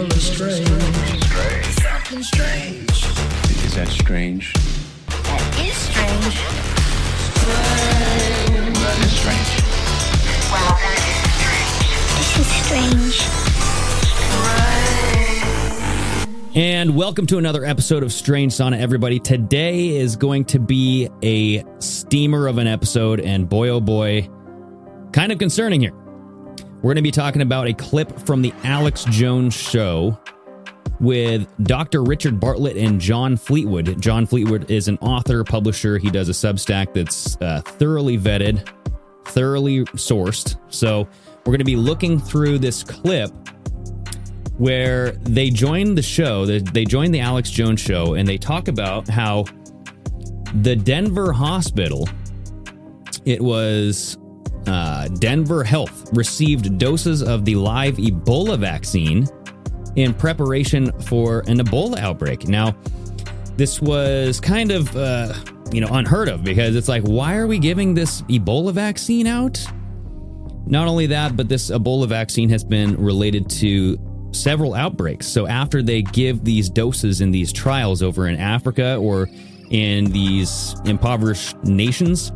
People are strange. Something strange. Is that strange? That is strange. That is strange. Well, that is strange. This is strange. And welcome to another episode of Strange Sauna, everybody. Today is going to be a steamer of an episode, and boy, oh boy, kind of concerning here. We're going to be talking about a clip from the Alex Jones show with Dr. Richard Bartlett and John Fleetwood. John Fleetwood is an author, publisher. He does a Substack that's uh, thoroughly vetted, thoroughly sourced. So we're going to be looking through this clip where they joined the show, they, joined the Alex Jones show, and they talk about how the Denver hospital, it was uh, Denver Health, received doses of the live Ebola vaccine in preparation for an Ebola outbreak. Now, this was kind of, uh, you know, unheard of because it's like, why are we giving this Ebola vaccine out? Not only that, but this Ebola vaccine has been related to several outbreaks. So after they give these doses in these trials over in Africa or in these impoverished nations,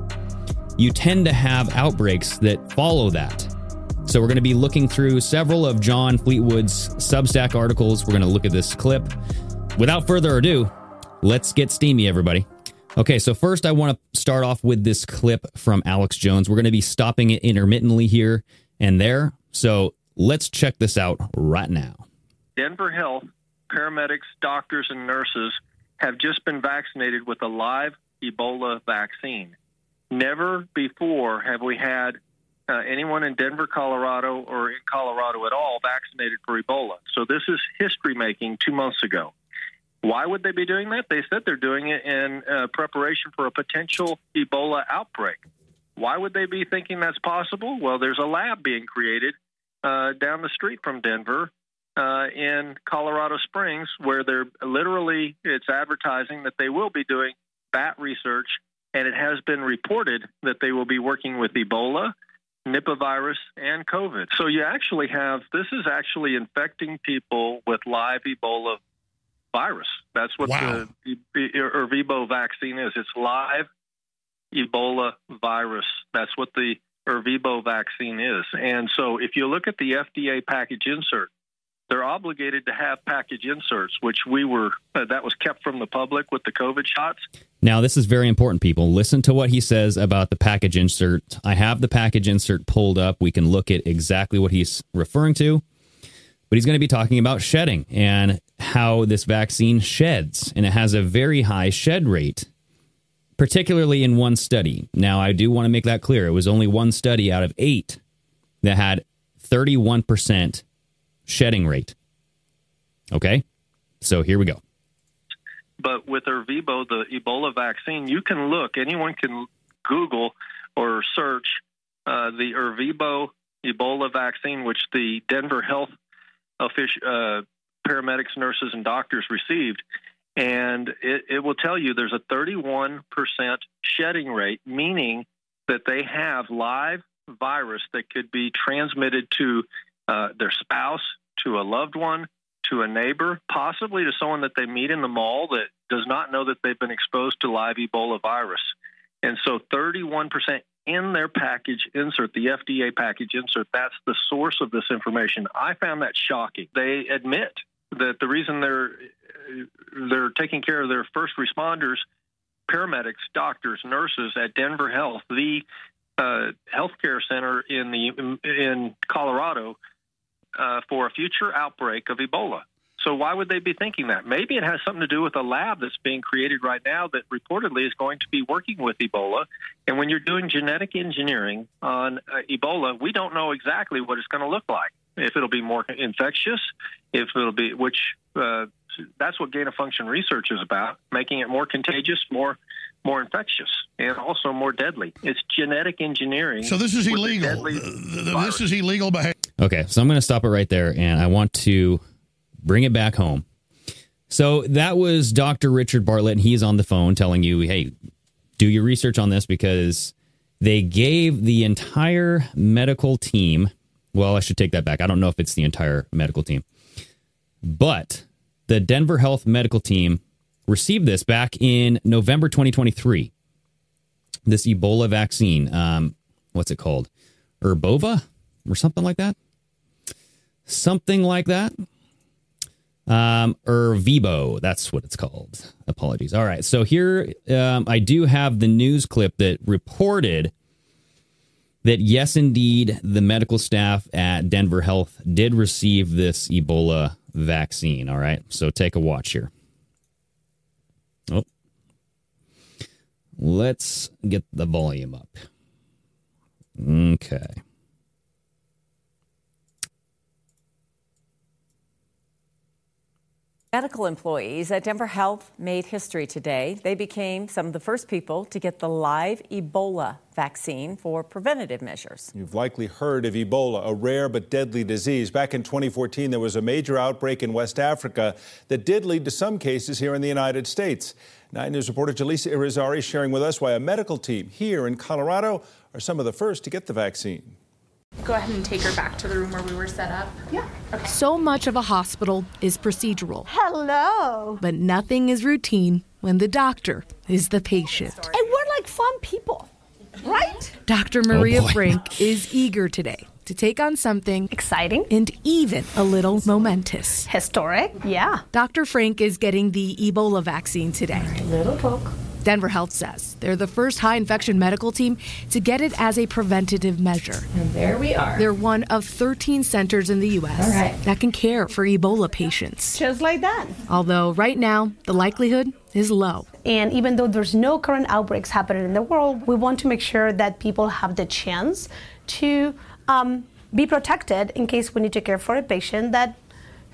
you tend to have outbreaks that follow that. So we're going to be looking through several of John Fleetwood's Substack articles. We're going to look at this clip. Without further ado, let's get steamy, everybody. Okay, so first I want to start off with this clip from Alex Jones. We're going to be stopping it intermittently here and there. So let's check this out right now. Denver Health paramedics, doctors, and nurses have just been vaccinated with a live Ebola vaccine. Never before have we had uh, anyone in Denver, Colorado, or in Colorado at all vaccinated for Ebola. So this is history making two months ago. Why would they be doing that? They said they're doing it in uh, preparation for a potential Ebola outbreak. Why would they be thinking that's possible? Well, there's a lab being created uh, down the street from Denver uh, in Colorado Springs where they're literally, it's advertising that they will be doing bat research, and it has been reported that they will be working with Ebola, Nipah virus, and COVID. So you actually have this is actually infecting people with live Ebola virus. That's what Wow. the Ervibo vaccine is. It's live Ebola virus. That's what the Ervibo vaccine is. And so if you look at the FDA package insert, they're obligated to have package inserts, which we were, uh, that was kept from the public with the COVID shots. Now, this is very important, people. Listen to what he says about the package insert. I have the package insert pulled up. We can look at exactly what he's referring to. But he's going to be talking about shedding and how this vaccine sheds, and it has a very high shed rate, particularly in one study. Now, I do want to make that clear. It was only one study out of eight that had 31% shedding rate. Okay? So here we go. But with Ervibo, the Ebola vaccine, you can look, anyone can Google or search uh, the Ervibo Ebola vaccine, which the Denver Health offic- uh, paramedics, nurses, and doctors received. And it, it will tell you there's a 31% shedding rate, meaning that they have live virus that could be transmitted to uh, their spouse, to a loved one, to a neighbor, possibly to someone that they meet in the mall that does not know that they've been exposed to live Ebola virus. And so 31% in their package insert, the FDA package insert, that's the source of this information. I found that shocking. They admit that the reason they're they're taking care of their first responders, paramedics, doctors, nurses at Denver Health, the uh, healthcare center in the in Colorado, uh, for a future outbreak of Ebola. So why would they be thinking that? Maybe it has something to do with a lab that's being created right now that reportedly is going to be working with Ebola. And when you're doing genetic engineering on uh, Ebola, we don't know exactly what it's going to look like. if it'll be more infectious, if it'll be which uh, that's what gain of function research is about, making it more contagious, more more infectious, and also more deadly. It's genetic engineering. So this is illegal. deadly th- virus. This is illegal behavior. Okay, so I'm going to stop it right there, and I want to bring it back home. So that was Dr. Richard Bartlett, and he's on the phone telling you, hey, do your research on this because they gave the entire medical team. Well, I should take that back. I don't know if it's the entire medical team, but the Denver Health medical team received this back in November 2023. This Ebola vaccine, um, what's it called? Herbova or something like that? Something like that. Um, Ervibo, that's what it's called. Apologies. All right, so here um, I do have the news clip that reported that yes, indeed, the medical staff at Denver Health did receive this Ebola vaccine. All right, so take a watch here. Oh, let's get the volume up. Okay. Medical employees at Denver Health made history today. They became some of the first people to get the live Ebola vaccine for preventative measures. You've likely heard of Ebola, a rare but deadly disease. Back in 2014, there was a major outbreak in West Africa that did lead to some cases here in the United States. Nine News reporter Jaleesa Irizarry sharing with us why a medical team here in Colorado are some of the first to get the vaccine. Go ahead and take her back to the room where we were set up. Yeah. Okay. So much of a hospital is procedural, Hello. but nothing is routine when the doctor is the patient. And we're like fun people, right? Dr. Oh, Maria boy. Frank is eager today to take on something Exciting. and even a little momentous. Historic. Yeah. Dr. Frank is getting the Ebola vaccine today. Little folk. Denver Health says they're the first high infection medical team to get it as a preventative measure. And there we are. They're one of 13 centers in the U.S. Right. that can care for Ebola patients. Just like that. Although right now, the likelihood is low. And even though there's no current outbreaks happening in the world, we want to make sure that people have the chance to um, be protected in case we need to care for a patient that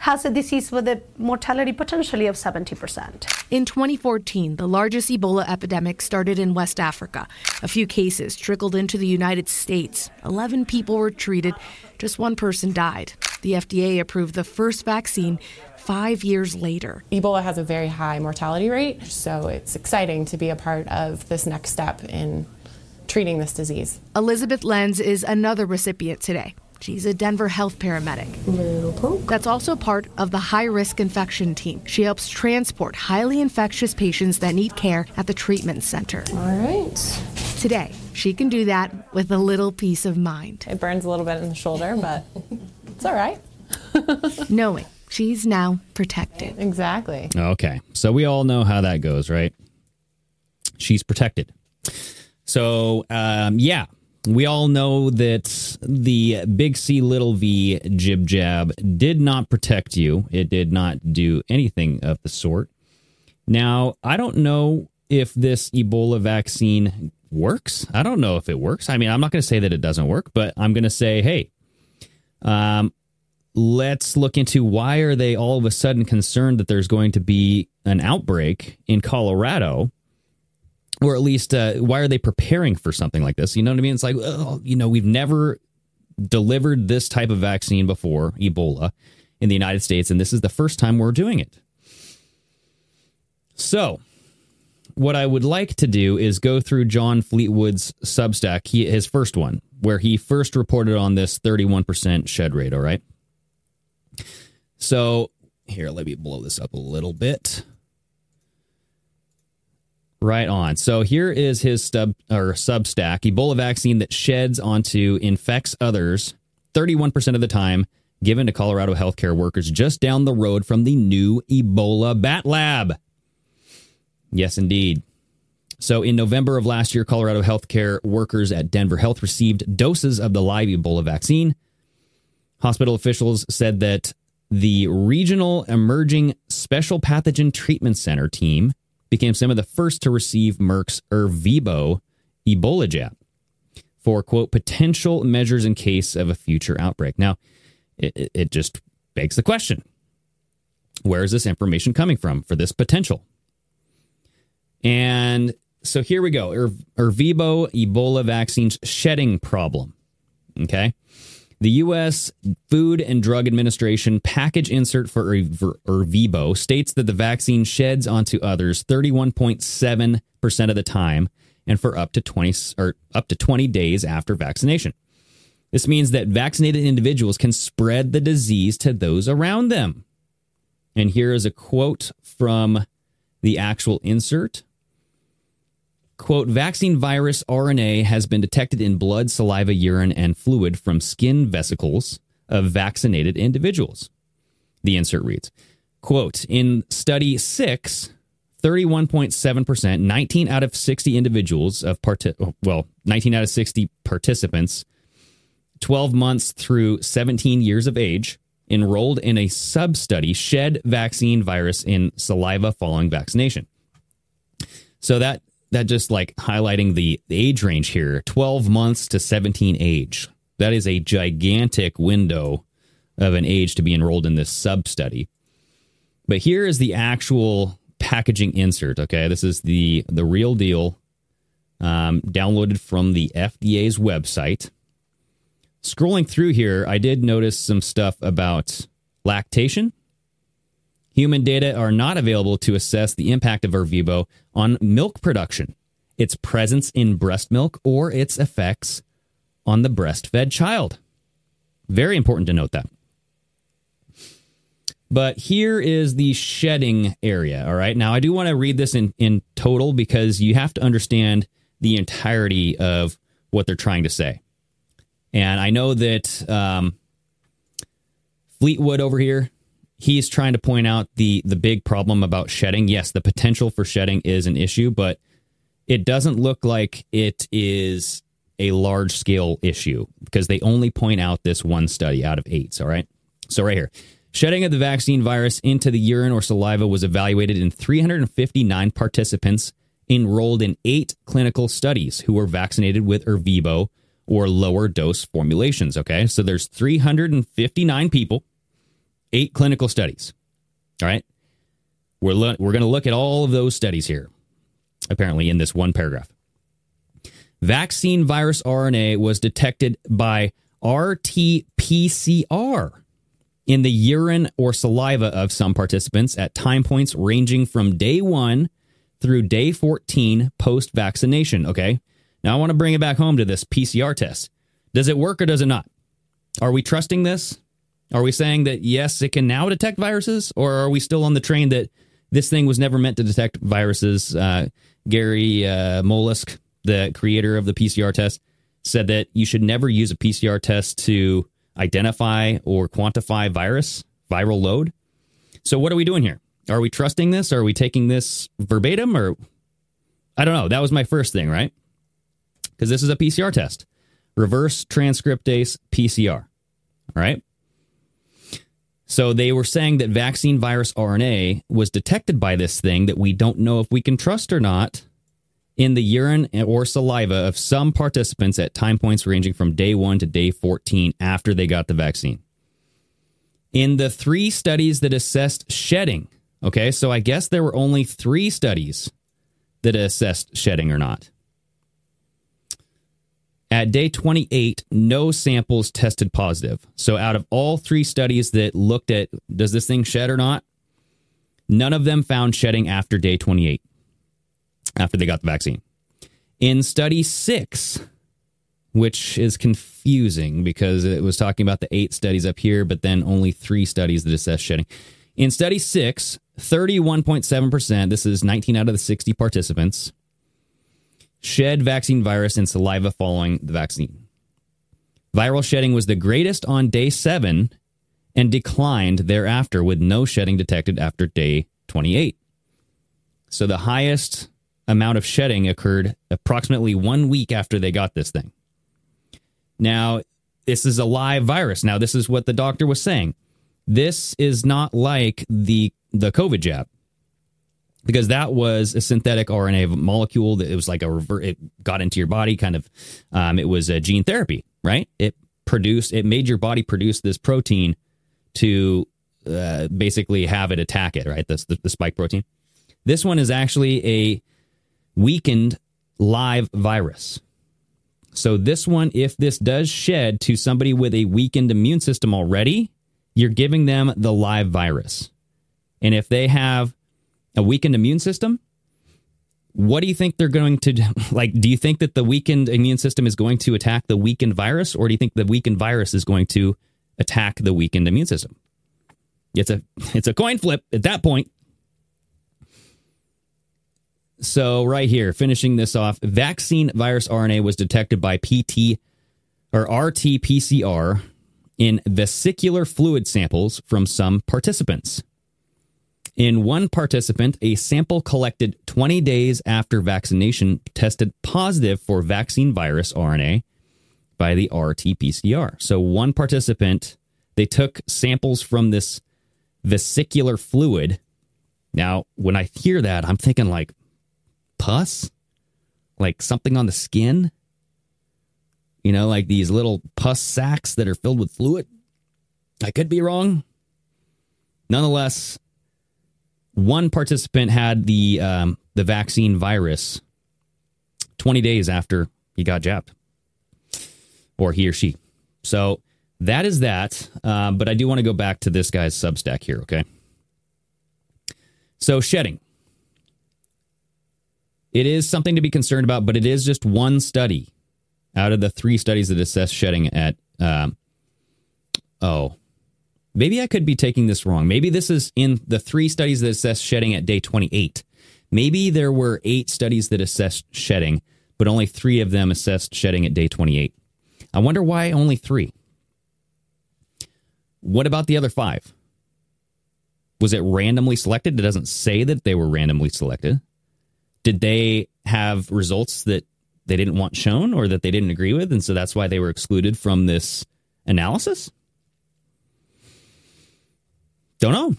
has a disease with a mortality potentially of 70%. In 2014, the largest Ebola epidemic started in West Africa. A few cases trickled into the United States. 11 people were treated, just one person died. The FDA approved the first vaccine five years later. Ebola has a very high mortality rate, so it's exciting to be a part of this next step in treating this disease. Elizabeth Lenz is another recipient today. She's a Denver health paramedic. Little poke. That's also part of the high risk infection team. She helps transport highly infectious patients that need care at the treatment center. All right. Today, she can do that with a little peace of mind, It burns a little bit in the shoulder, but it's all right. knowing she's now protected. Exactly. Okay. So we all know how that goes, right? She's protected. So, um, yeah, we all know that the big C little v jib jab did not protect you. It did not do anything of the sort. Now, I don't know if this Ebola vaccine works. I don't know if it works. I mean, I'm not going to say that it doesn't work, but I'm going to say, hey, um, let's look into why are they all of a sudden concerned that there's going to be an outbreak in Colorado or at least uh, why are they preparing for something like this? You know what i mean? It's like you know we've never delivered this type of vaccine before ebola in the united states and this is the first time we're doing it. So what i would like to do is go through john fleetwood's substack he, his first one where he first reported on this 31% shed rate all right? So here, let me blow this up a little bit. Right on. So here is his stub or Substack Ebola vaccine that sheds onto infects others 31% of the time given to Colorado healthcare workers just down the road from the new Ebola Bat Lab. Yes, indeed. So in November of last year, Colorado healthcare workers at Denver Health received doses of the live Ebola vaccine. Hospital officials said that the Regional Emerging Special Pathogen Treatment Center team became some of the first to receive Merck's Ervibo Ebola jab for, quote, potential measures in case of a future outbreak. Now, it, it- just begs the question where is this information coming from for this potential? And so here we go Er- Ervibo Ebola vaccine's shedding problem. Okay. The U.S. Food and Drug Administration package insert for Er- Ervibo states that the vaccine sheds onto others 31.7% of the time and for up to 20 or up to 20 days after vaccination. This means that vaccinated individuals can spread the disease to those around them. And here is a quote from the actual insert. Quote, vaccine virus RNA has been detected in blood, saliva, urine, and fluid from skin vesicles of vaccinated individuals. The insert reads, quote, in study six, 31.7%, 19 out of 60 individuals of part, well, 19 out of 60 participants 12 months through 17 years of age enrolled in a sub study shed vaccine virus in saliva following vaccination. So that that just like highlighting the, age range here 12 months to 17 age. That is a gigantic window of an age to be enrolled in this sub study. But here is the actual packaging insert. Okay, this is the the real deal, um, downloaded from the FDA's website. Scrolling through here, I did notice some stuff about lactation. Human data are not available to assess the impact of Ervibo on milk production, its presence in breast milk, or its effects on the breastfed child. Very important to note that. But here is the shedding area. All right. Now, I do want to read this in, in total because you have to understand the entirety of what they're trying to say. And I know that um, Fleetwood over here, he's trying to point out the the big problem about shedding. Yes, the potential for shedding is an issue, but it doesn't look like it is a large scale issue because they only point out this one study out of eight. All right. So right here. Shedding of the vaccine virus into the urine or saliva was evaluated in 359 participants enrolled in eight clinical studies who were vaccinated with Ervibo or lower dose formulations. Okay. So there's 359 people, eight clinical studies. All right. We're, lo- we're going to look at all of those studies here, apparently, in this one paragraph. Vaccine virus RNA was detected by RT PCR in the urine or saliva of some participants at time points ranging from day one through day 14 post vaccination. Okay. Now I want to bring it back home to this PCR test. Does it work or does it not? Are we trusting this? Are we saying that yes, it can now detect viruses, or are we still on the train that this thing was never meant to detect viruses? Uh, Gary uh, Mullis, the creator of the PCR test, said that you should never use a PCR test to identify or quantify virus viral load. So what are we doing here? Are we trusting this? Are we taking this verbatim or I don't know. That was my first thing, right? Because this is a PCR test. Reverse transcriptase PCR. All right. So they were saying that vaccine virus RNA was detected by this thing that we don't know if we can trust or not in the urine or saliva of some participants at time points ranging from day 1 to day 14 after they got the vaccine. In the 3 studies that assessed shedding, okay? So I guess there were only 3 studies that assessed shedding or not. At day 28, no samples tested positive. So out of all three studies that looked at does this thing shed or not, none of them found shedding after day 28, after they got the vaccine. In study six, which is confusing because it was talking about the eight studies up here, but then only three studies that assess shedding. In study six, 31.7%, this is 19 out of the 60 participants, shed vaccine virus in saliva following the vaccine. Viral shedding was the greatest on day seven and declined thereafter, with no shedding detected after day 28. So the highest amount of shedding occurred approximately one week after they got this thing. Now, this is a live virus. Now, this is what the doctor was saying. This is not like the the COVID jab because that was a synthetic RNA molecule that it was like a revert. It got into your body, kind of. Um, it was a gene therapy, right? It produced it made your body produce this protein to uh, basically have it attack it, right? The, the spike protein. This one is actually a weakened live virus. So this one, if this does shed to somebody with a weakened immune system already, you're giving them the live virus. And if they have a weakened immune system, what do you think they're going to like? Do you think that the weakened immune system is going to attack the weakened virus, or do you think the weakened virus is going to attack the weakened immune system? It's a it's a coin flip at that point. So right here, finishing this off, vaccine virus RNA was detected by PT or RT-PCR in vesicular fluid samples from some participants. In one participant, a sample collected 20 days after vaccination tested positive for vaccine virus RNA by the RT PCR. So, one participant, they took samples from this vesicular fluid. Now, when I hear that, I'm thinking like pus, like something on the skin. You know, like these little pus sacs that are filled with fluid. I could be wrong. Nonetheless, one participant had the um, the vaccine virus 20 days after he got jabbed, or he or she. So that is that. Um, but I do want to go back to this guy's Substack here. Okay. So shedding. It is something to be concerned about, but it is just one study out of the three studies that assess shedding at. Um, oh, maybe I could be taking this wrong. Maybe this is in the three studies that assess shedding at day 28. Maybe there were eight studies that assessed shedding, but only three of them assessed shedding at day 28. I wonder why only three. What about the other five? Was it randomly selected? It doesn't say that they were randomly selected. Did they have results that they didn't want shown or that they didn't agree with? And so that's why they were excluded from this analysis? Don't know.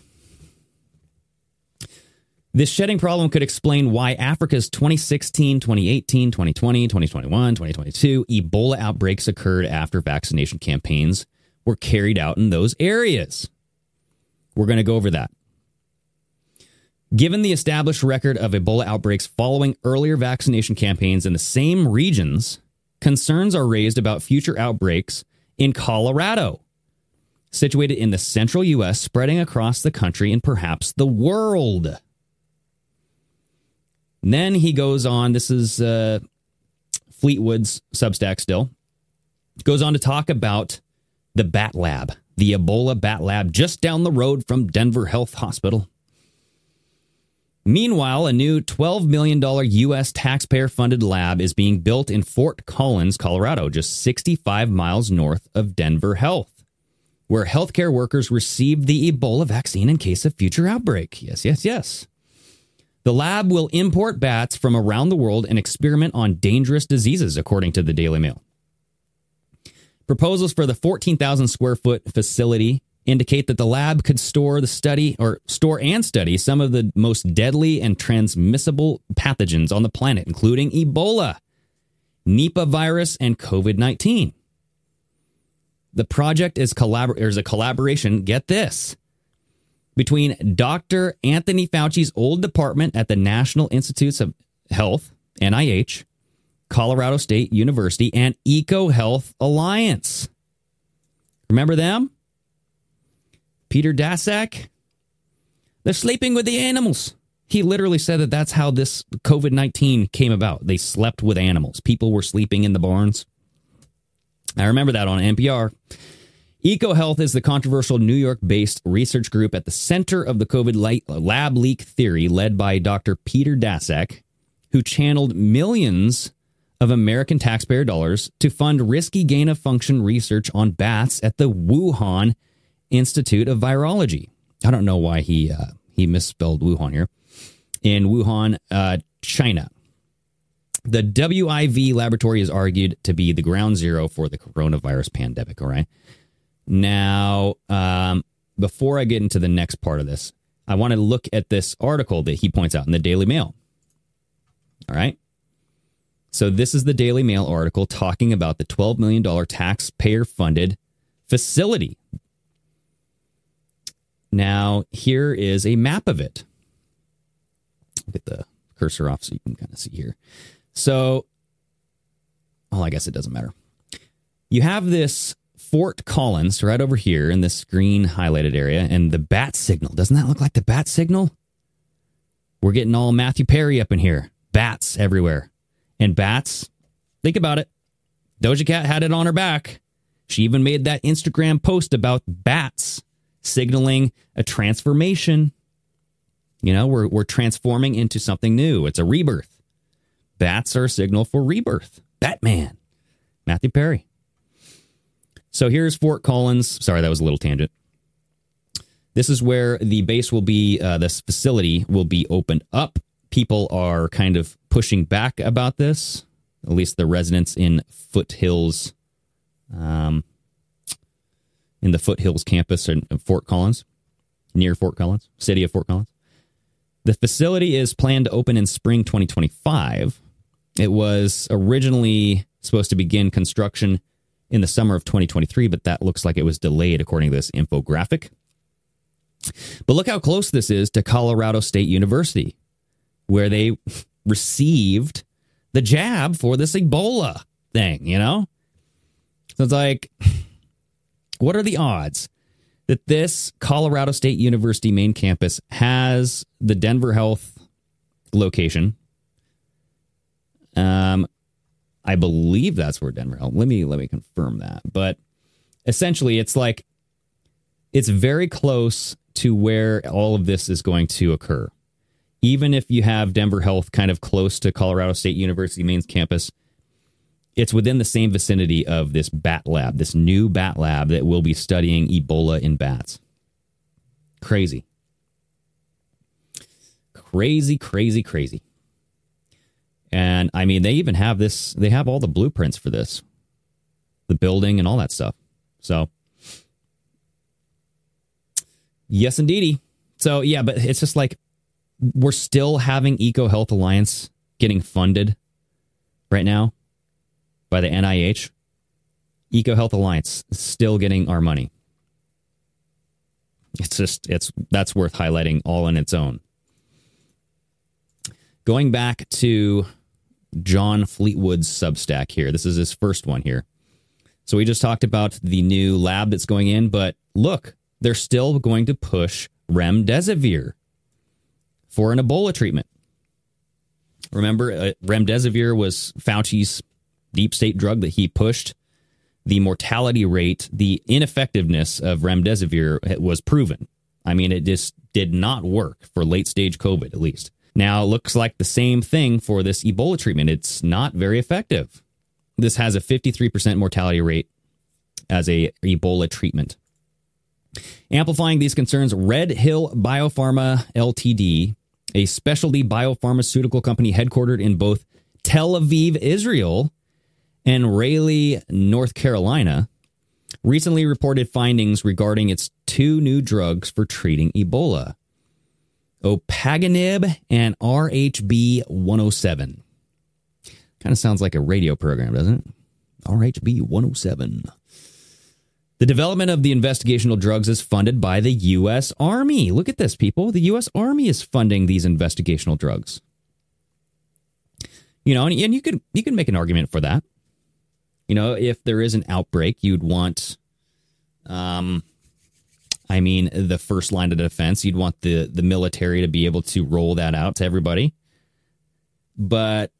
This shedding problem could explain why Africa's 2016, 2018, 2020, 2021, 2022 Ebola outbreaks occurred after vaccination campaigns were carried out in those areas. We're going to go over that. Given the established record of Ebola outbreaks following earlier vaccination campaigns in the same regions, concerns are raised about future outbreaks in Colorado, situated in the central U.S., spreading across the country and perhaps the world. And then he goes on, this is uh, Fleetwood's Substack still, goes on to talk about the Bat Lab, the Ebola Bat Lab just down the road from Denver Health Hospital. Meanwhile, a new $12 million U.S. taxpayer funded lab is being built in Fort Collins, Colorado, just 65 miles north of Denver Health, where healthcare workers receive the Ebola vaccine in case of future outbreak. Yes, yes, yes. The lab will import bats from around the world and experiment on dangerous diseases, according to the Daily Mail. Proposals for the 14,000 square foot facility indicate that the lab could store the study or store and study some of the most deadly and transmissible pathogens on the planet, including Ebola, Nipah virus, and COVID 19. The project is collabor- a collaboration, get this, between Dr. Anthony Fauci's old department at the National Institutes of Health, NIH, Colorado State University, and EcoHealth Alliance. Remember them? Peter Daszak, they're sleeping with the animals. He literally said that that's how this COVID 19 came about. They slept with animals. People were sleeping in the barns. I remember that on NPR. EcoHealth is the controversial New York based research group at the center of the COVID lab leak theory, led by Dr. Peter Daszak, who channeled millions of American taxpayer dollars to fund risky gain of function research on bats at the Wuhan Institute of Virology. I don't know why he uh, he misspelled Wuhan here. In Wuhan, uh, China. The WIV laboratory is argued to be the ground zero for the coronavirus pandemic. All right. Now, um, before I get into the next part of this, I want to look at this article that he points out in the Daily Mail. All right. So, this is the Daily Mail article talking about the $12 million taxpayer funded facility. Now, here is a map of it. Get the cursor off so you can kind of see here. So, well, I guess it doesn't matter. You have this Fort Collins right over here in this green highlighted area, and the bat signal. Doesn't that look like the bat signal? We're getting all Matthew Perry up in here. Bats everywhere. And bats, think about it. Doja Cat had it on her back. She even made that Instagram post about bats signaling a transformation. You know, we're, we're transforming into something new. It's a rebirth. Are a signal for rebirth. Batman. Matthew Perry. So here's Fort Collins. Sorry, that was a little tangent. This is where the base will be, uh, this facility will be opened up. People are kind of pushing back about this, at least the residents in Foothills, um, in the Foothills campus in Fort Collins, near Fort Collins, city of Fort Collins. The facility is planned to open in spring 2025. It was originally supposed to begin construction in the summer of 2023, but that looks like it was delayed according to this infographic. But look how close this is to Colorado State University, where they received the jab for this Ebola thing, you know? So it's like, what are the odds that this Colorado State University main campus has the Denver Health location? Um, I believe that's where Denver Health. Let me let me confirm that. But essentially, it's like it's very close to where all of this is going to occur. Even if you have Denver Health kind of close to Colorado State University main campus, it's within the same vicinity of this bat lab, this new bat lab that will be studying Ebola in bats. Crazy. Crazy, crazy, crazy. And I mean, they even have this, they have all the blueprints for this, the building and all that stuff. So, yes, indeedy. So, yeah, but it's just like we're still having Eco Health Alliance getting funded right now by the NIH. Eco Health Alliance still getting our money. It's just, it's, that's worth highlighting all on its own. Going back to John Fleetwood's Substack here. This is his first one here. So we just talked about the new lab that's going in, but look, they're still going to push remdesivir for an Ebola treatment. Remember, uh, remdesivir was Fauci's deep state drug that he pushed. The mortality rate, the ineffectiveness of remdesivir was proven. I mean, it just did not work for late stage COVID, at least. Now, it looks like the same thing for this Ebola treatment. It's not very effective. This has a 53% mortality rate as a Ebola treatment. Amplifying these concerns, Red Hill Biopharma Ltd, a specialty biopharmaceutical company headquartered in both Tel Aviv, Israel, and Raleigh, North Carolina, recently reported findings regarding its two new drugs for treating Ebola. Opaganib and RHB 107. Kind of sounds like a radio program, doesn't it? RHB 107. The development of the investigational drugs is funded by the U.S. Army. Look at this, people. The U.S. Army is funding these investigational drugs. You know, and, and you could you could make an argument for that. You know, if there is an outbreak, you'd want um, I mean, the first line of defense. You'd want the the military to be able to roll that out to everybody. But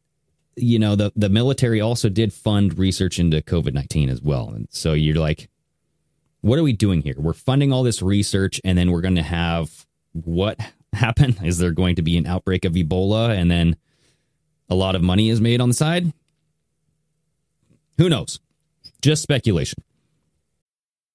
you know, the the military also did fund research into COVID nineteen as well, and so you're like, what are we doing here? We're funding all this research, and then we're going to have what happen? Is there going to be an outbreak of Ebola, and then a lot of money is made on the side? Who knows? Just speculation.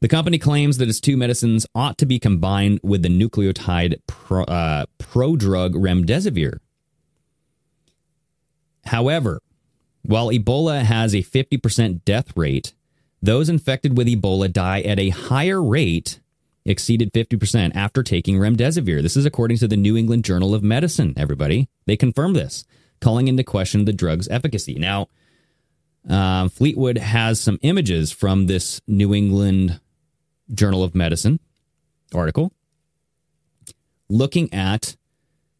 The company claims that its two medicines ought to be combined with the nucleotide pro, uh, prodrug remdesivir. However, while Ebola has a 50% death rate, those infected with Ebola die at a higher rate, exceeded 50% after taking remdesivir. This is according to the New England Journal of Medicine, everybody. They confirm this, calling into question the drug's efficacy. Now, uh, Fleetwood has some images from this New England Journal of Medicine article looking at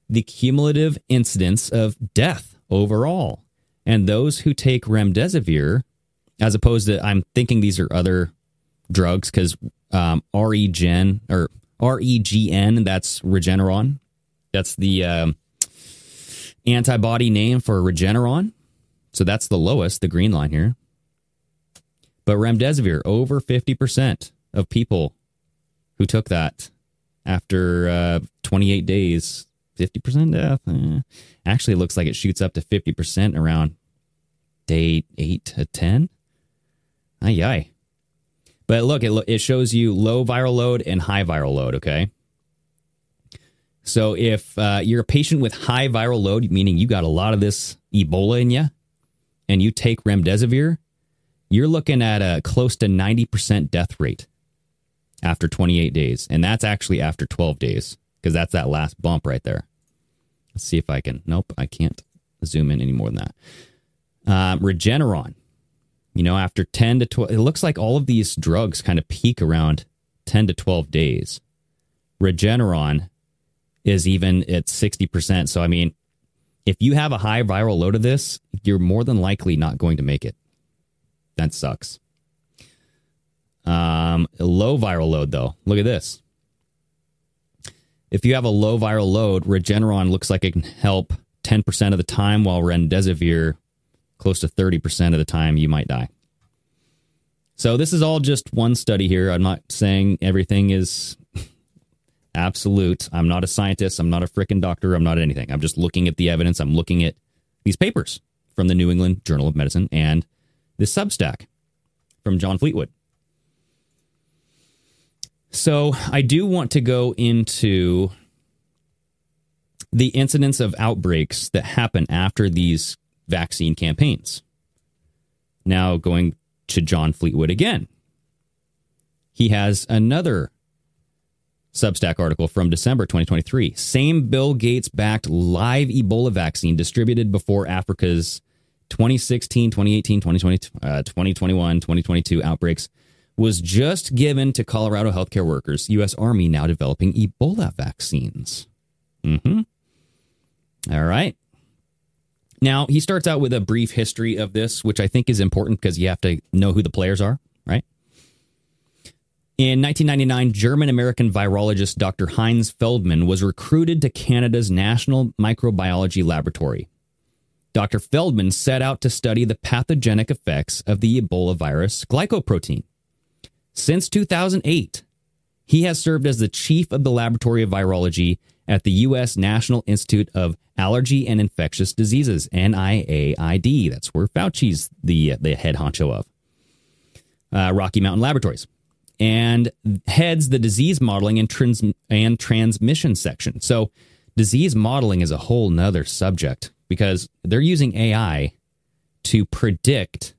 the cumulative incidence of death overall. And those who take remdesivir, as opposed to, I'm thinking these are other drugs because um, REGen or REGN, that's Regeneron. That's the um, antibody name for Regeneron. So that's the lowest, the green line here. But remdesivir, over 50% of people who took that after uh, 28 days, 50% death. Eh. Actually, it looks like it shoots up to 50% around day 8 to 10. Ay, ay. But look, it, it shows you low viral load and high viral load, okay? So if uh, you're a patient with high viral load, meaning you got a lot of this Ebola in you, and you take remdesivir, you're looking at a close to 90% death rate after 28 days. And that's actually after 12 days because that's that last bump right there. Let's see if I can. Nope, I can't zoom in any more than that. Um, Regeneron, you know, after 10 to 12, it looks like all of these drugs kind of peak around 10 to 12 days. Regeneron is even at 60%. So, I mean, if you have a high viral load of this, you're more than likely not going to make it. That sucks. Um, low viral load, though. Look at this. If you have a low viral load, Regeneron looks like it can help 10% of the time, while Remdesivir, close to 30% of the time, you might die. So this is all just one study here. I'm not saying everything is absolute. I'm not a scientist. I'm not a freaking doctor. I'm not anything. I'm just looking at the evidence. I'm looking at these papers from the New England Journal of Medicine and this Substack from John Fleetwood. So I do want to go into the incidence of outbreaks that happen after these vaccine campaigns. Now, going to John Fleetwood again. He has another Substack article from December 2023. Same Bill Gates backed live Ebola vaccine distributed before Africa's 2016, 2018, 2020, uh, 2021, 2022 outbreaks was just given to Colorado healthcare workers. U.S. Army now developing Ebola vaccines. Mm-hmm. All right. Now, he starts out with a brief history of this, which I think is important because you have to know who the players are, right? In 1999, German American virologist Dr. Heinz Feldmann was recruited to Canada's National Microbiology Laboratory. Dr. Feldmann set out to study the pathogenic effects of the Ebola virus glycoprotein. Since 2008, he has served as the chief of the Laboratory of Virology at the U.S. National Institute of Allergy and Infectious Diseases, NIAID. That's where Fauci's the, the head honcho of. Uh, Rocky Mountain Laboratories. And heads the disease modeling and, trans- and transmission section. So, disease modeling is a whole nother subject because they're using AI to predict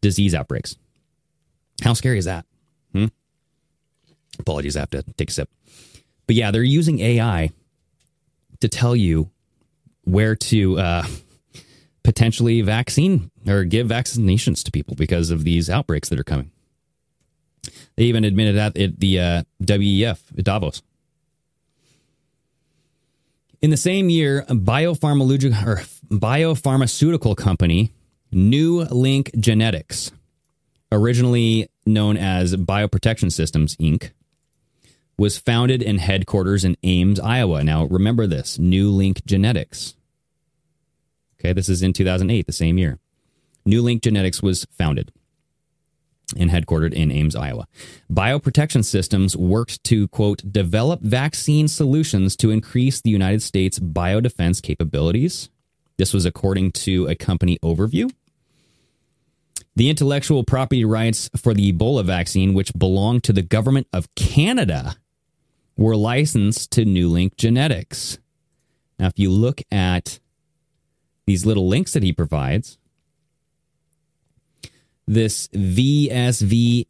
disease outbreaks. How scary is that? Hmm? Apologies, I have to take a sip. But yeah, they're using AI to tell you where to uh, potentially vaccine or give vaccinations to people because of these outbreaks that are coming. They even admitted that at the uh, WEF at Davos. In the same year, a biopharmaceutical, biopharmaceutical company, New Link Genetics, originally known as Bioprotection Systems Inc., was founded in headquarters in Ames, Iowa. Now, remember this New Link Genetics. Okay, this is in 2008, the same year. New Link Genetics was founded and headquartered in Ames, Iowa. Bioprotection Systems worked to, quote, develop vaccine solutions to increase the United States biodefense capabilities. This was according to a company overview. The intellectual property rights for the Ebola vaccine, which belonged to the government of Canada, were licensed to New Link Genetics. Now, if you look at these little links that he provides, this VSV-EBOV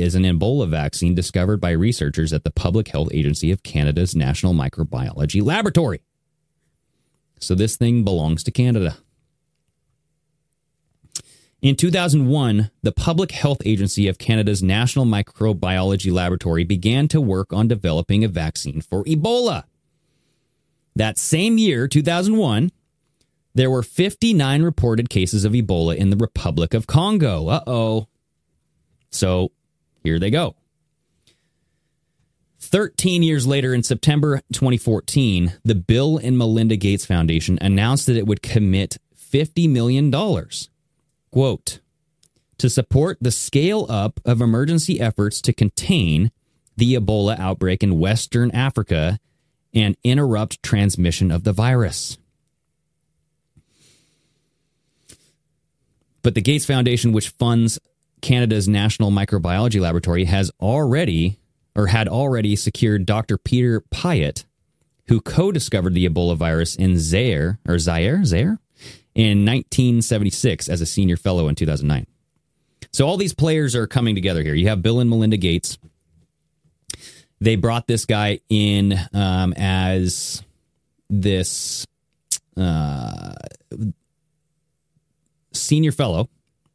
is an Ebola vaccine discovered by researchers at the Public Health Agency of Canada's National Microbiology Laboratory. So this thing belongs to Canada. In 2001, the Public Health Agency of Canada's National Microbiology Laboratory began to work on developing a vaccine for Ebola. That same year, 2001, there were 59 reported cases of Ebola in the Republic of Congo. Uh oh. So here they go. 13 years later, in September 2014, the Bill and Melinda Gates Foundation announced that it would commit $50 million, quote, to support the scale up of emergency efforts to contain the Ebola outbreak in Western Africa and interrupt transmission of the virus. But the Gates Foundation, which funds Canada's National Microbiology Laboratory, has already or had already secured Dr. Peter Piot, who co-discovered the Ebola virus in Zaire or Zaire, Zaire in 1976 as a senior fellow in 2009. So all these players are coming together here. You have Bill and Melinda Gates. They brought this guy in um, as this uh, senior fellow,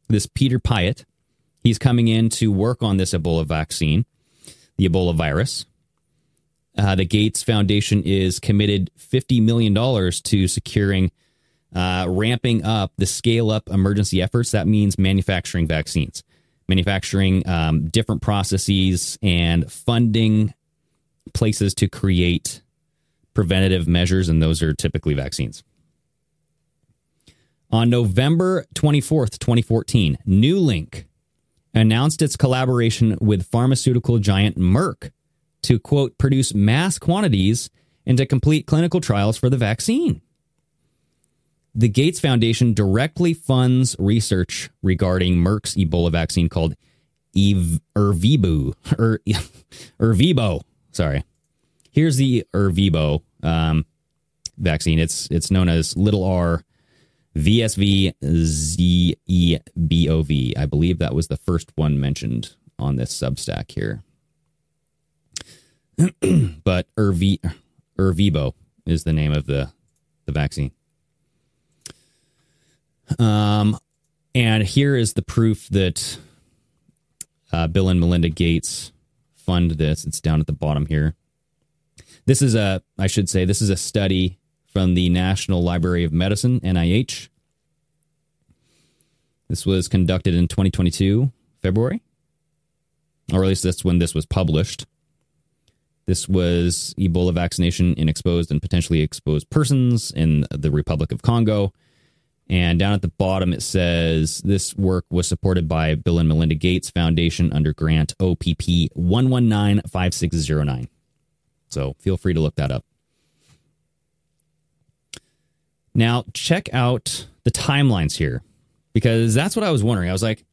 this Peter Piot. He's coming in to work on this Ebola vaccine, the Ebola virus. Uh, the Gates Foundation is committed $50 million to securing, uh, ramping up the scale up emergency efforts. That means manufacturing vaccines, manufacturing um, different processes, and funding places to create preventative measures. And those are typically vaccines. On November 24th, 2014, Newlink announced its collaboration with pharmaceutical giant Merck to, quote, produce mass quantities and to complete clinical trials for the vaccine. The Gates Foundation directly funds research regarding Merck's Ebola vaccine called Ervebo. Er, Ervebo. Sorry. Here's the Ervebo um, vaccine. It's it's known as little r VSV I believe that was the first one mentioned on this Substack here. but Ervi, Ervebo is the name of the, the vaccine. Um, and here is the proof that uh, Bill and Melinda Gates fund this. It's down at the bottom here. This is a, I should say, this is a study from the National Library of Medicine, NIH. This was conducted in 2022, February, or at least that's when this was published. This was Ebola vaccination in exposed and potentially exposed persons in the Republic of Congo. And down at the bottom, it says this work was supported by Bill and Melinda Gates Foundation under grant OPP 1195609. So feel free to look that up. Now, check out the timelines here because that's what I was wondering. I was like,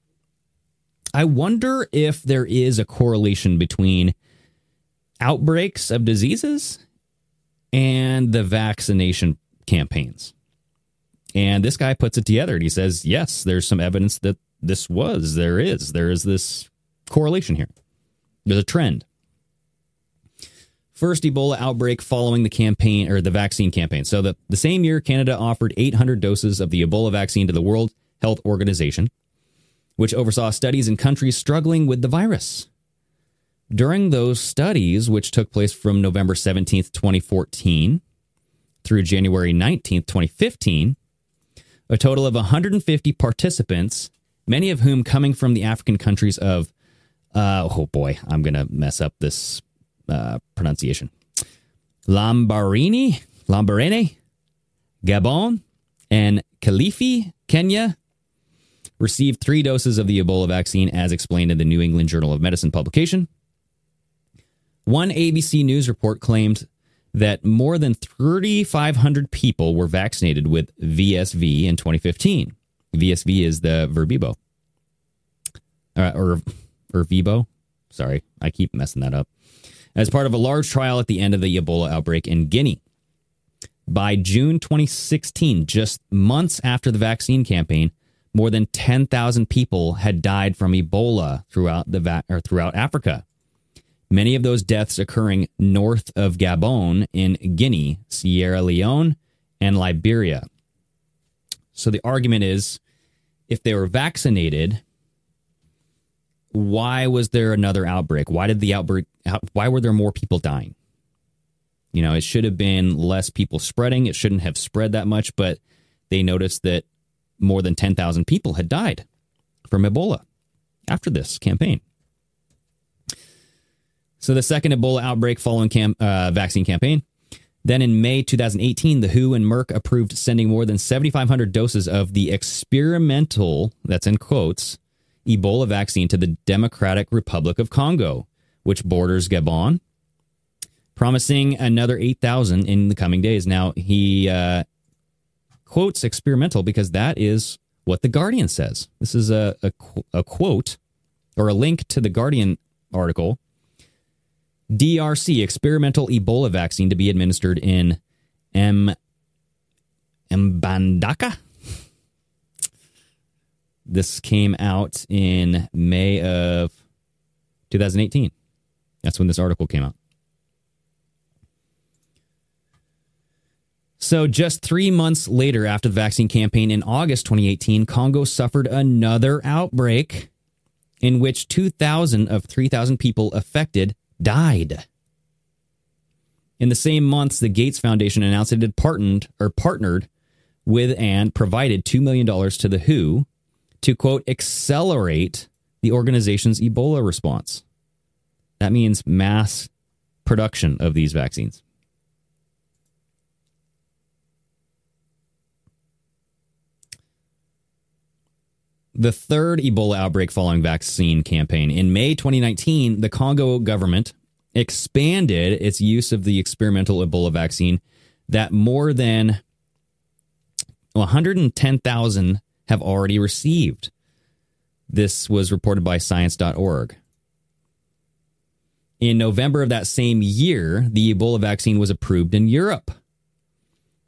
I wonder if there is a correlation between outbreaks of diseases and the vaccination campaigns. And this guy puts it together and he says, yes, there's some evidence that this was, there is, there is this correlation here. There's a trend. First Ebola outbreak following the campaign or the vaccine campaign. So the, the same year, Canada offered 800 doses of the Ebola vaccine to the World Health Organization, which oversaw studies in countries struggling with the virus. During those studies, which took place from November 17th, 2014 through January 19th, 2015, a total of 150 participants, many of whom coming from the African countries of, uh, oh boy, I'm going to mess up this uh, pronunciation. Lambarini, Lambarene, Gabon, and Kilifi, Kenya, received three doses of the Ebola vaccine, as explained in the New England Journal of Medicine publication. One ABC News report claimed that more than 3,500 people were vaccinated with VSV in 2015. VSV is the Verbibo. Uh, or, or Vibo. Sorry, I keep messing that up. As part of a large trial at the end of the Ebola outbreak in Guinea. By June 2016, just months after the vaccine campaign, more than 10,000 people had died from Ebola throughout the va- or throughout Africa. Many of those deaths occurring north of Gabon in Guinea, Sierra Leone, and Liberia. So the argument is if they were vaccinated, why was there another outbreak? Why did the outbreak why were there more people dying? You know, it should have been less people spreading. It shouldn't have spread that much, but they noticed that more than 10,000 people had died from Ebola after this campaign. So the second Ebola outbreak following cam- uh, vaccine campaign. Then in May 2018, the WHO and Merck approved sending more than 7,500 doses of the experimental, that's in quotes, Ebola vaccine to the Democratic Republic of Congo, which borders Gabon, promising another 8,000 in the coming days. Now, he uh, quotes experimental because that is what The Guardian says. This is a, a, a quote or a link to the Guardian article DRC experimental Ebola vaccine to be administered in M. Mbandaka. This came out in May of 2018. That's when this article came out. So, just three months later, after the vaccine campaign in August 2018, Congo suffered another outbreak in which 2,000 of 3,000 people affected died. In the same months, the Gates Foundation announced it had partnered or partnered with and provided $2 million to the WHO to quote accelerate the organization's Ebola response. That means mass production of these vaccines. The third Ebola outbreak following vaccine campaign. In May 2019, the Congo government expanded its use of the experimental Ebola vaccine that more than 110,000 have already received. This was reported by science.org. In November of that same year, the Ebola vaccine was approved in Europe.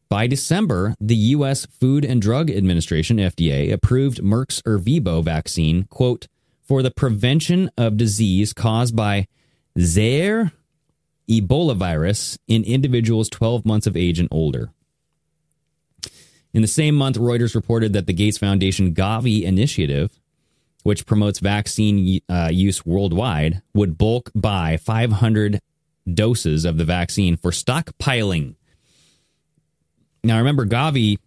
By December, the U.S. Food and Drug Administration, FDA, approved Merck's Ervebo vaccine, quote, for the prevention of disease caused by Zaire Ebola virus in individuals 12 months of age and older. In the same month, Reuters reported that the Gates Foundation Gavi initiative, which promotes vaccine uh, use worldwide, would bulk buy 500 doses of the vaccine for stockpiling now, remember, Gavi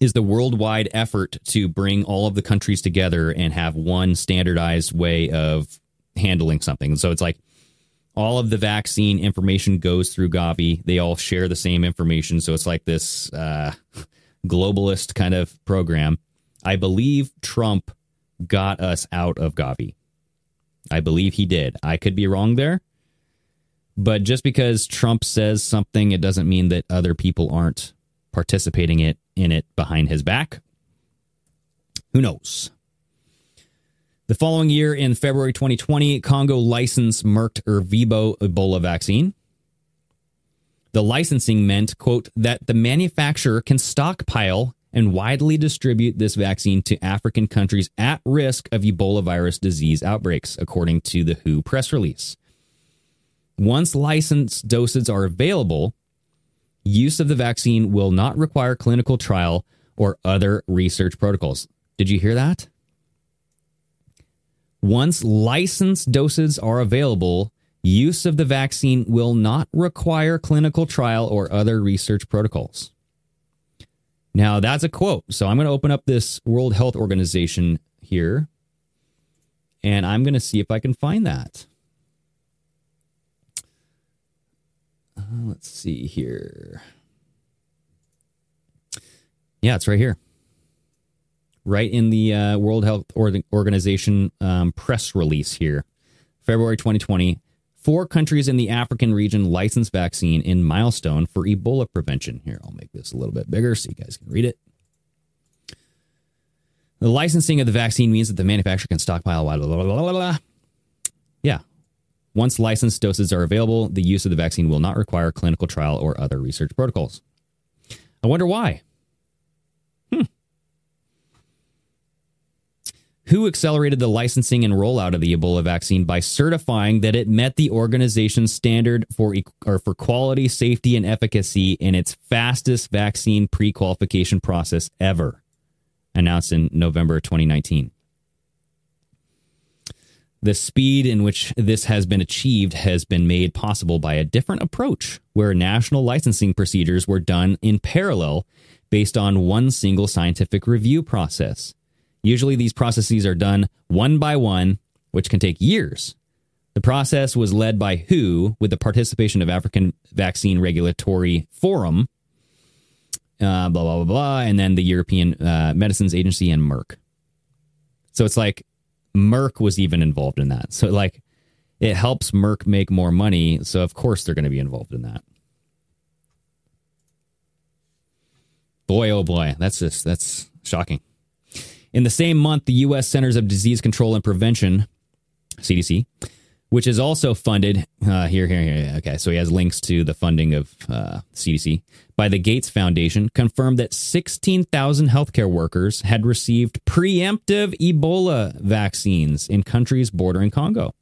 is the worldwide effort to bring all of the countries together and have one standardized way of handling something. So it's like all of the vaccine information goes through Gavi. They all share the same information. So it's like this uh, globalist kind of program. I believe Trump got us out of Gavi. I believe he did. I could be wrong there. But just because Trump says something, it doesn't mean that other people aren't participating it in it behind his back. Who knows? The following year, in February 2020, Congo licensed Merck Ervebo Ebola vaccine. The licensing meant, quote, that the manufacturer can stockpile and widely distribute this vaccine to African countries at risk of Ebola virus disease outbreaks, according to the WHO press release. Once licensed doses are available, use of the vaccine will not require clinical trial or other research protocols. Did you hear that? Once licensed doses are available, use of the vaccine will not require clinical trial or other research protocols. Now, that's a quote. So I'm going to open up this World Health Organization here and I'm going to see if I can find that. Let's see here. Yeah, it's right here. Right in the uh, World Health Organization um, press release here. February 2020. Four countries in the African region licensed vaccine in milestone for Ebola prevention. Here, I'll make this a little bit bigger so you guys can read it. The licensing of the vaccine means that the manufacturer can stockpile. Blah, blah, blah. Once licensed doses are available, the use of the vaccine will not require clinical trial or other research protocols. I wonder why. Hmm. WHO accelerated the licensing and rollout of the Ebola vaccine by certifying that it met the organization's standard for or for quality, safety, and efficacy in its fastest vaccine pre-qualification process ever, announced in November 2019. The speed in which this has been achieved has been made possible by a different approach, where national licensing procedures were done in parallel based on one single scientific review process. Usually, these processes are done one by one, which can take years. The process was led by WHO with the participation of African Vaccine Regulatory Forum, uh, blah, blah, blah, blah, and then the European uh, Medicines Agency and Merck. So it's like Merck was even involved in that. So, like, it helps Merck make more money. So, of course, they're going to be involved in that. Boy, oh boy, that's just, that's shocking. In the same month, the U.S. Centers of Disease Control and Prevention, CDC, which is also funded uh, here, here, here. Okay, so he has links to the funding of uh, CDC by the Gates Foundation, confirmed that 16,000 healthcare workers had received preemptive Ebola vaccines in countries bordering Congo.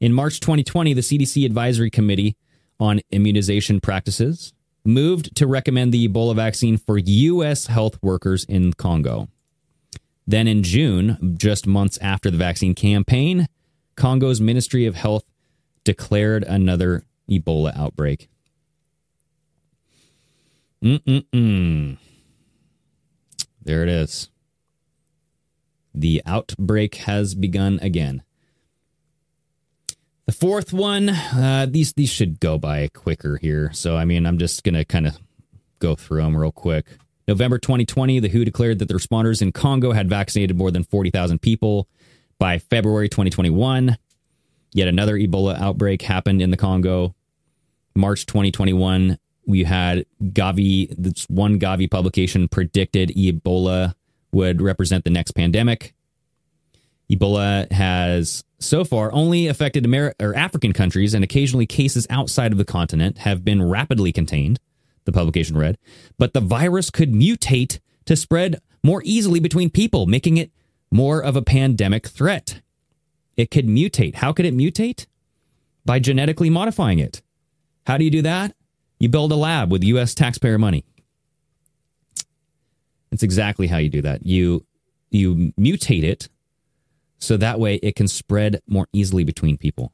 In March 2020, the CDC Advisory Committee on Immunization Practices moved to recommend the Ebola vaccine for U.S. health workers in Congo. Then in June, just months after the vaccine campaign, Congo's Ministry of Health declared another Ebola outbreak. Mm-mm-mm. There it is. The outbreak has begun again. The fourth one, uh, these these should go by quicker here. So I mean, I'm just gonna kind of go through them real quick. November 2020, the WHO declared that the responders in Congo had vaccinated more than 40,000 people. By February 2021, yet another Ebola outbreak happened in the Congo. March 2021, we had Gavi, this one Gavi publication predicted Ebola would represent the next pandemic. Ebola has so far only affected Amer- or African countries, and occasionally cases outside of the continent have been rapidly contained, the publication read. But the virus could mutate to spread more easily between people, making it more of a pandemic threat. It could mutate. How could it mutate? By genetically modifying it. How do you do that? You build a lab with US taxpayer money. It's exactly how you do that. You you mutate it so that way it can spread more easily between people.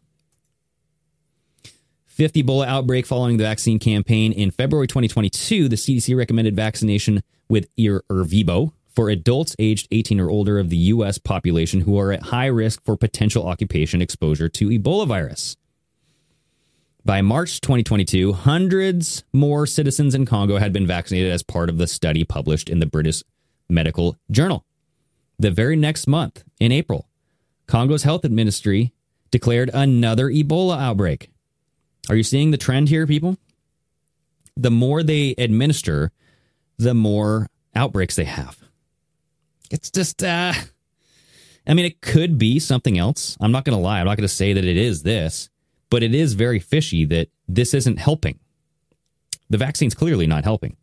50 Ebola outbreak following the vaccine campaign in February 2022, the CDC recommended vaccination with Ervebo for adults aged 18 or older of the U.S. population who are at high risk for potential occupation exposure to Ebola virus. By March 2022, hundreds more citizens in Congo had been vaccinated as part of the study published in the British Medical Journal. The very next month, in April, Congo's health ministry declared another Ebola outbreak. Are you seeing the trend here, people? The more they administer, the more outbreaks they have. It's just, uh, I mean, it could be something else. I'm not going to lie. I'm not going to say that it is this, but it is very fishy that this isn't helping. The vaccine's clearly not helping.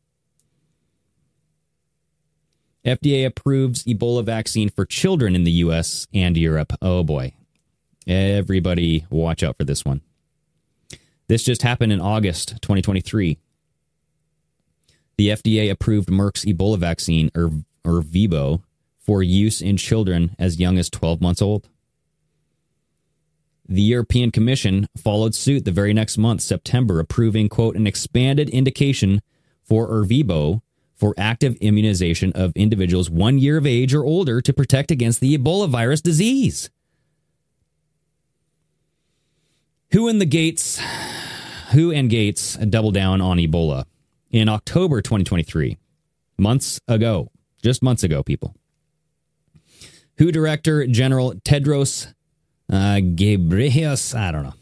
FDA approves Ebola vaccine for children in the US and Europe. Oh boy. Everybody watch out for this one. This just happened in August 2023. The FDA approved Merck's Ebola vaccine, or, or Vibo, for use in children as young as 12 months old. The European Commission followed suit the very next month, September, approving, quote, an expanded indication for Ervebo for active immunization of individuals one year of age or older to protect against the Ebola virus disease. Who in the Gates, who and Gates double down on Ebola in October 2023, months ago, just months ago, people. WHO Director General Tedros uh, Ghebreyesus, I don't know,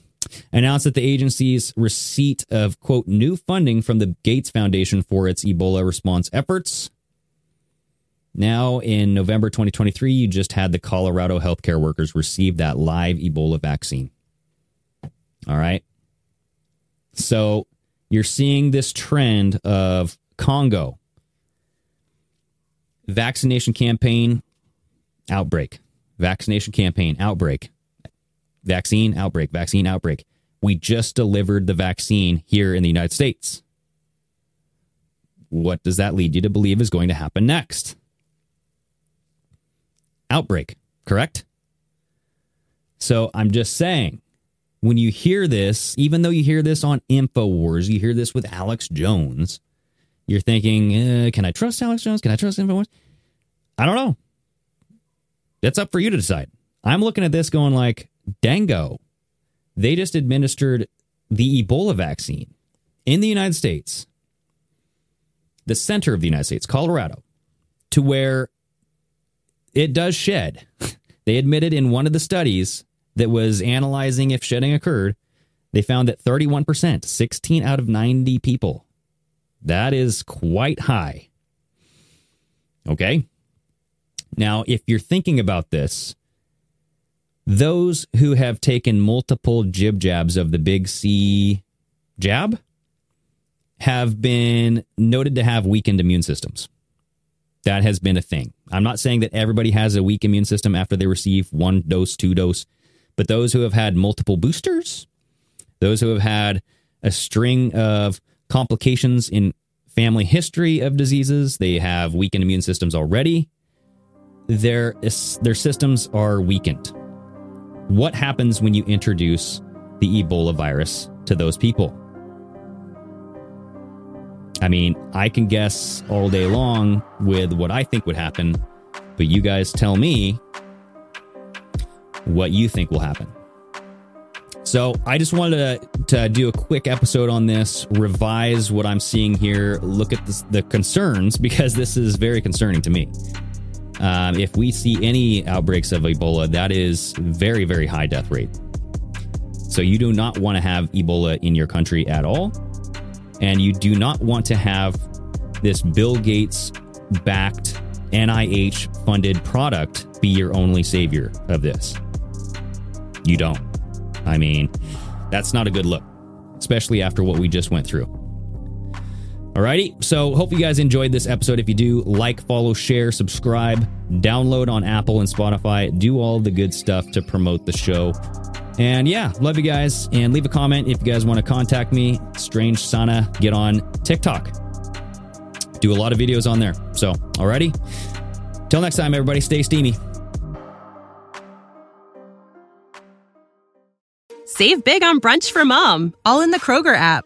announced that the agency's receipt of, quote, new funding from the Gates Foundation for its Ebola response efforts. Now, in November 2023, you just had the Colorado healthcare workers receive that live Ebola vaccine. All right. So you're seeing this trend of Congo vaccination campaign outbreak, vaccination campaign outbreak, vaccine outbreak, vaccine outbreak. We just delivered the vaccine here in the United States. What does that lead you to believe is going to happen next? Outbreak, correct? So I'm just saying, when you hear this, even though you hear this on InfoWars, you hear this with Alex Jones, you're thinking, eh, can I trust Alex Jones? Can I trust InfoWars? I don't know. That's up for you to decide. I'm looking at this going like, Dango. They just administered the Ebola vaccine in the United States, the center of the United States, Colorado, to where it does shed. They admitted in one of the studies that was analyzing if shedding occurred, they found that 31%, 16 out of 90 people, that is quite high. Okay. Now, if you're thinking about this, those who have taken multiple jib jabs of the big C jab have been noted to have weakened immune systems. That has been a thing. I'm not saying that everybody has a weak immune system after they receive one dose, two dose, but those who have had multiple boosters, those who have had a string of complications in family history of diseases, they have weakened immune systems already. Their their systems are weakened. What happens when you introduce the Ebola virus to those people? I mean, I can guess all day long with what I think would happen, but you guys tell me what you think will happen. So I just wanted to, to do a quick episode on this, revise what I'm seeing here, look at this, the concerns, because this is very concerning to me. Um, if we see any outbreaks of Ebola, that is very, very high death rate. So you do not want to have Ebola in your country at all. And you do not want to have this Bill Gates backed, NIH funded product be your only savior of this. You don't. I mean, that's not a good look, especially after what we just went through. Alrighty, so hope you guys enjoyed this episode. If you do, like, follow, share, subscribe, download on Apple and Spotify, do all the good stuff to promote the show. And yeah, love you guys. And leave a comment if you guys want to contact me. Strange Sana, get on TikTok. Do a lot of videos on there. So, alrighty. Till next time, everybody, stay steamy. Save big on brunch for mom, all in the Kroger app.